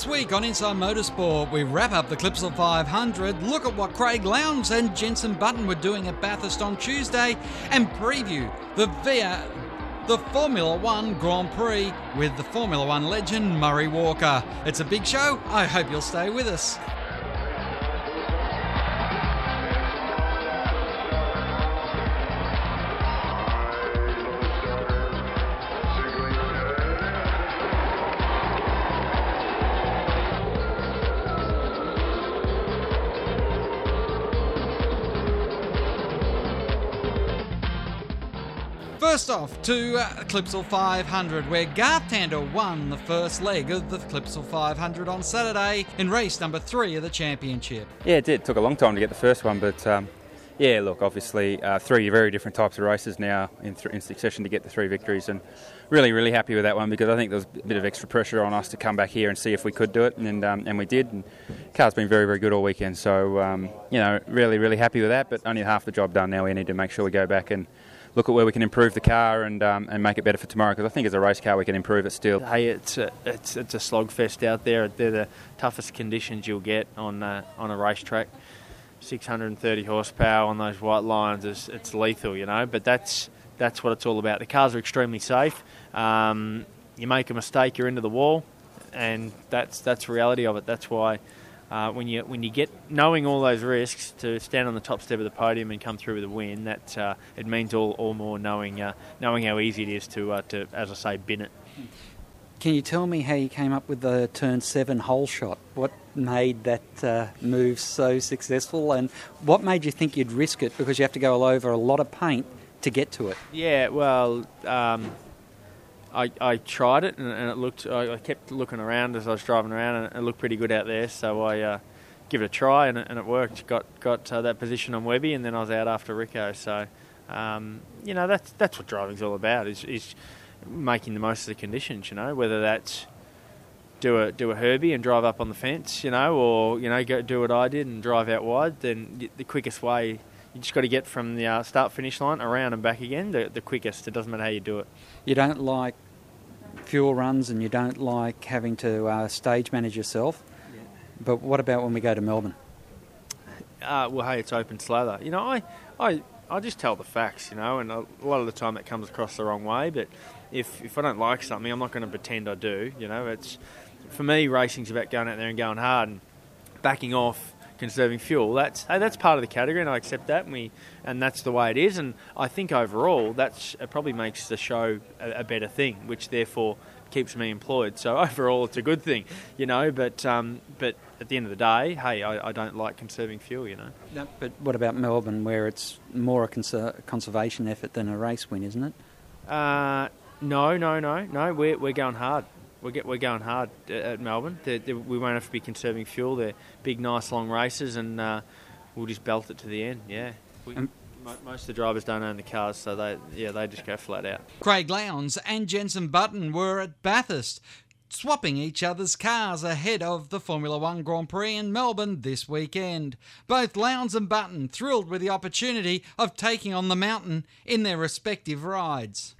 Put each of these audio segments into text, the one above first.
This week on Inside Motorsport, we wrap up the Clipsal 500, look at what Craig Lowndes and Jenson Button were doing at Bathurst on Tuesday, and preview the VIA, the Formula One Grand Prix with the Formula One legend Murray Walker. It's a big show. I hope you'll stay with us. First off to uh, Clipsal 500, where Garth Tander won the first leg of the Clipsal 500 on Saturday in race number three of the championship. Yeah, it did. Took a long time to get the first one, but um, yeah, look, obviously uh, three very different types of races now in, th- in succession to get the three victories, and really, really happy with that one because I think there was a bit of extra pressure on us to come back here and see if we could do it, and um, and we did. And car's been very, very good all weekend, so um, you know, really, really happy with that. But only half the job done now. We need to make sure we go back and look at where we can improve the car and um, and make it better for tomorrow because I think as a race car we can improve it still. Hey, it's a, it's it's a slogfest out there. They're the toughest conditions you'll get on uh, on a racetrack. 630 horsepower on those white lines is it's lethal, you know. But that's that's what it's all about. The cars are extremely safe. Um, you make a mistake, you're into the wall, and that's that's reality of it. That's why. Uh, when you when you get knowing all those risks to stand on the top step of the podium and come through with a win, that uh, it means all, all more knowing uh, knowing how easy it is to uh, to as I say bin it. Can you tell me how you came up with the turn seven hole shot? What made that uh, move so successful, and what made you think you'd risk it because you have to go all over a lot of paint to get to it? Yeah, well. Um, I, I tried it and, and it looked. I, I, kept looking around as I was driving around, and it looked pretty good out there. So I uh, give it a try, and it, and it worked. Got got uh, that position on Webby, and then I was out after Rico. So um, you know that's that's what driving's all about is, is making the most of the conditions. You know whether that's do a do a Herbie and drive up on the fence, you know, or you know go do what I did and drive out wide. Then the quickest way you just got to get from the uh, start finish line around and back again. The, the quickest. It doesn't matter how you do it. You don't like fuel runs, and you don't like having to uh, stage manage yourself. Yeah. But what about when we go to Melbourne? Uh, well, hey, it's open slather. You know, I, I, I just tell the facts. You know, and a lot of the time that comes across the wrong way. But if if I don't like something, I'm not going to pretend I do. You know, it's for me, racing's about going out there and going hard and backing off conserving fuel. That's hey, that's part of the category, and I accept that, and we and that's the way it is. And I think overall, that's it probably makes the show a, a better thing, which therefore keeps me employed. So overall, it's a good thing, you know. But um, but at the end of the day, hey, I, I don't like conserving fuel, you know. No, but what about Melbourne, where it's more a conser- conservation effort than a race win, isn't it? Uh, no, no, no, no. We're we're going hard we're, get, we're going hard at Melbourne. They're, they're, we won't have to be conserving fuel. They're big, nice, long races, and uh, we'll just belt it to the end. Yeah. We, um, most of the drivers don't own the cars, so they yeah they just go flat out. Craig Lowndes and Jenson Button were at Bathurst, swapping each other's cars ahead of the Formula One Grand Prix in Melbourne this weekend. Both Lowndes and Button thrilled with the opportunity of taking on the mountain in their respective rides.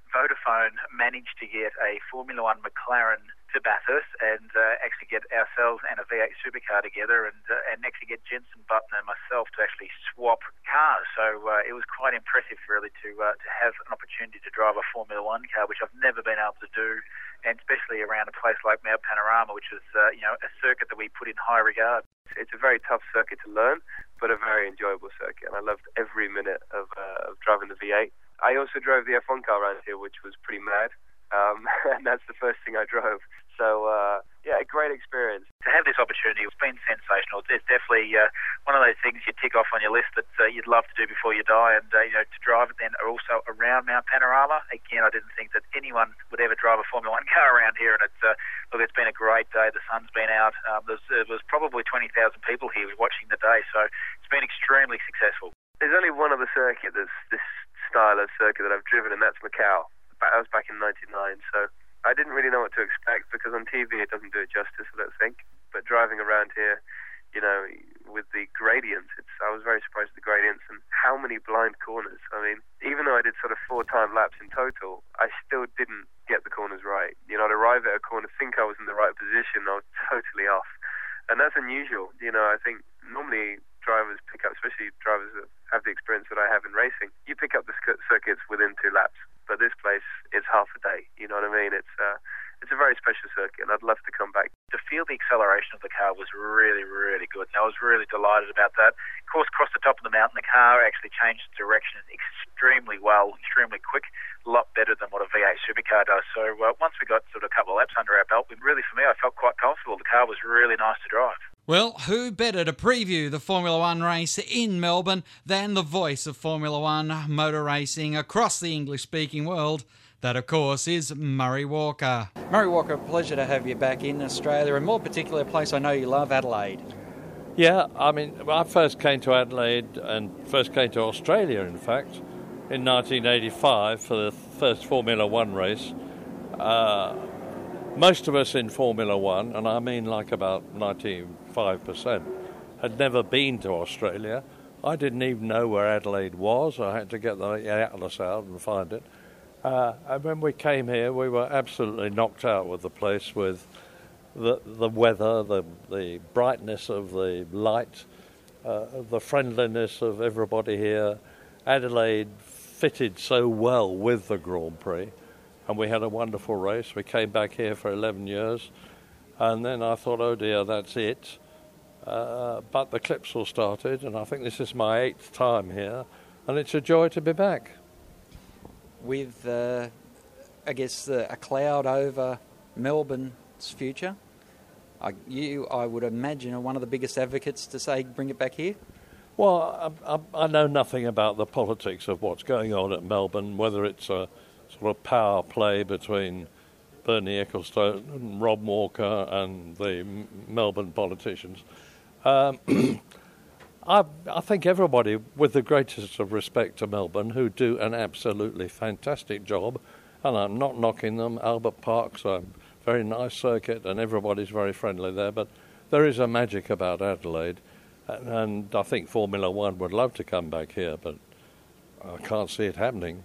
Managed to get a Formula One McLaren to Bathurst and uh, actually get ourselves and a V8 supercar together and uh, and actually get Jenson Button and myself to actually swap cars. So uh, it was quite impressive really to uh, to have an opportunity to drive a Formula One car, which I've never been able to do, and especially around a place like Mount Panorama, which is uh, you know a circuit that we put in high regard. It's a very tough circuit to learn, but a very enjoyable circuit, and I loved every minute of, uh, of driving the V8. I also drove the F1 car around here, which was pretty mad. Um, and that's the first thing I drove. So uh, yeah, a great experience. To have this opportunity, it's been sensational. It's definitely uh, one of those things you tick off on your list that uh, you'd love to do before you die, and uh, you know to drive it then also around Mount Panorama. Again, I didn't think that anyone would ever drive a Formula One car around here, and it's uh, look, it's been a great day. The sun's been out. Um, there's, there was probably 20,000 people here watching the day, so it's been extremely successful. There's only one other circuit that's this style of circuit that I've driven, and that's Macau. That was back in '99, so I didn't really know what to expect because on TV it doesn't do it justice, I don't think. But driving around here, you know, with the gradients. It's, I was very surprised at the gradients and how many blind corners. I mean, even though I did sort of four time laps in total, I still didn't get the corners right. You know, I'd arrive at a corner, think I was in the right position, I was totally off. And that's unusual. You know, I think normally drivers pick up, especially drivers that have the experience that I have in racing, you pick up the circuits within two laps. But this place, it's half a day. You know what I mean? It's uh, it's a very special circuit, and I'd love to come back. To feel the acceleration of the car was really, really good, and I was really delighted about that. Of course, across the top of the mountain, the car actually changed direction extremely well, extremely quick, a lot better than what a V8 supercar does. So uh, once we got sort of a couple of laps under our belt, really, for me, I felt quite comfortable. The car was really nice to drive. Well, who better to preview the Formula One race in Melbourne than the voice of Formula One motor racing across the English speaking world? That, of course, is Murray Walker. Murray Walker, pleasure to have you back in Australia, and more particularly a place I know you love, Adelaide. Yeah, I mean, I first came to Adelaide and first came to Australia, in fact, in 1985 for the first Formula One race. Uh, most of us in Formula One, and I mean like about 95%, had never been to Australia. I didn't even know where Adelaide was. I had to get the atlas out and find it. Uh, and when we came here, we were absolutely knocked out with the place, with the the weather, the the brightness of the light, uh, the friendliness of everybody here. Adelaide fitted so well with the Grand Prix, and we had a wonderful race. We came back here for 11 years, and then I thought, oh dear, that's it. Uh, but the Clipsal started, and I think this is my eighth time here, and it's a joy to be back with, uh, I guess, uh, a cloud over Melbourne's future. I, you, I would imagine, are one of the biggest advocates to say bring it back here. Well, I, I, I, know nothing about the politics of what's going on at Melbourne, whether it's a sort of power play between Bernie Ecclestone and Ron Walker and the Melbourne politicians. Um, I, I think everybody, with the greatest of respect to Melbourne, who do an absolutely fantastic job, and I'm not knocking them. Albert Park's a very nice circuit, and everybody's very friendly there. But there is a magic about Adelaide, and, and I think Formula One would love to come back here, but I can't see it happening.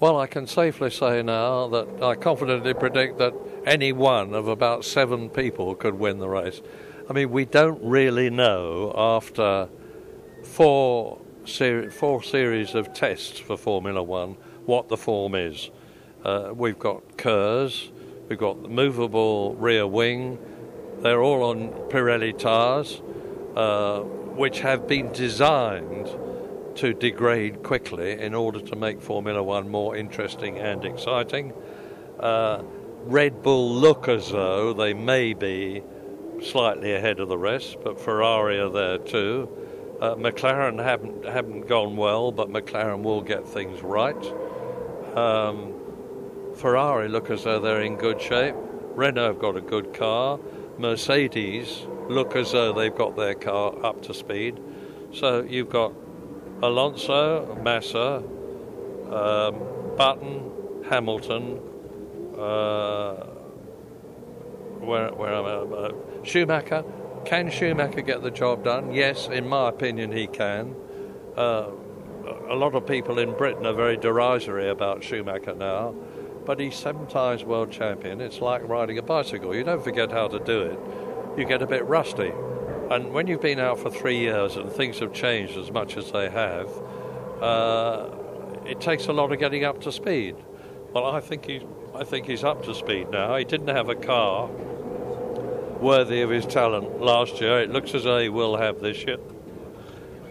Well, I can safely say now that I confidently predict that any one of about seven people could win the race. I mean, we don't really know after four, four series of tests for Formula One what the form is. Uh, we've got KERS, we've got the movable rear wing, they're all on Pirelli tyres, uh, which have been designed to degrade quickly in order to make Formula One more interesting and exciting. Uh, Red Bull look as though they may be slightly ahead of the rest, but Ferrari are there too. Uh, McLaren haven't haven't gone well, but McLaren will get things right. Um, Ferrari look as though they're in good shape. Renault have got a good car. Mercedes look as though they've got their car up to speed. So you've got Alonso, Massa, um, Button, Hamilton. Uh, where, where am I? Uh, Schumacher. Can Schumacher get the job done? Yes, in my opinion, he can. Uh, a lot of people in Britain are very derisory about Schumacher now, but he's seven times world champion. It's like riding a bicycle. You don't forget how to do it, you get a bit rusty. And when you've been out for three years and things have changed as much as they have, uh, it takes a lot of getting up to speed. Well, I think he's, I think he's up to speed now. He didn't have a car worthy of his talent last year. It looks as though he will have this year.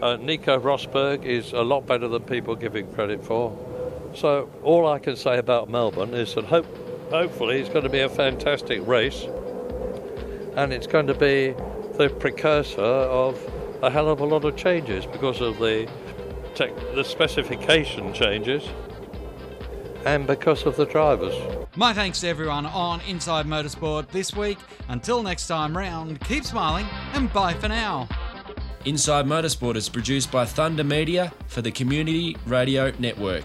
Uh, Nico Rosberg is a lot better than people give him credit for. So all I can say about Melbourne is that hope, hopefully it's going to be a fantastic race, and it's going to be the precursor of a hell of a lot of changes because of the tech, the specification changes and because of the drivers. My thanks to everyone on Inside Motorsport this week. Until next time round, keep smiling and bye for now. Inside Motorsport is produced by Thunder Media for the Community Radio Network.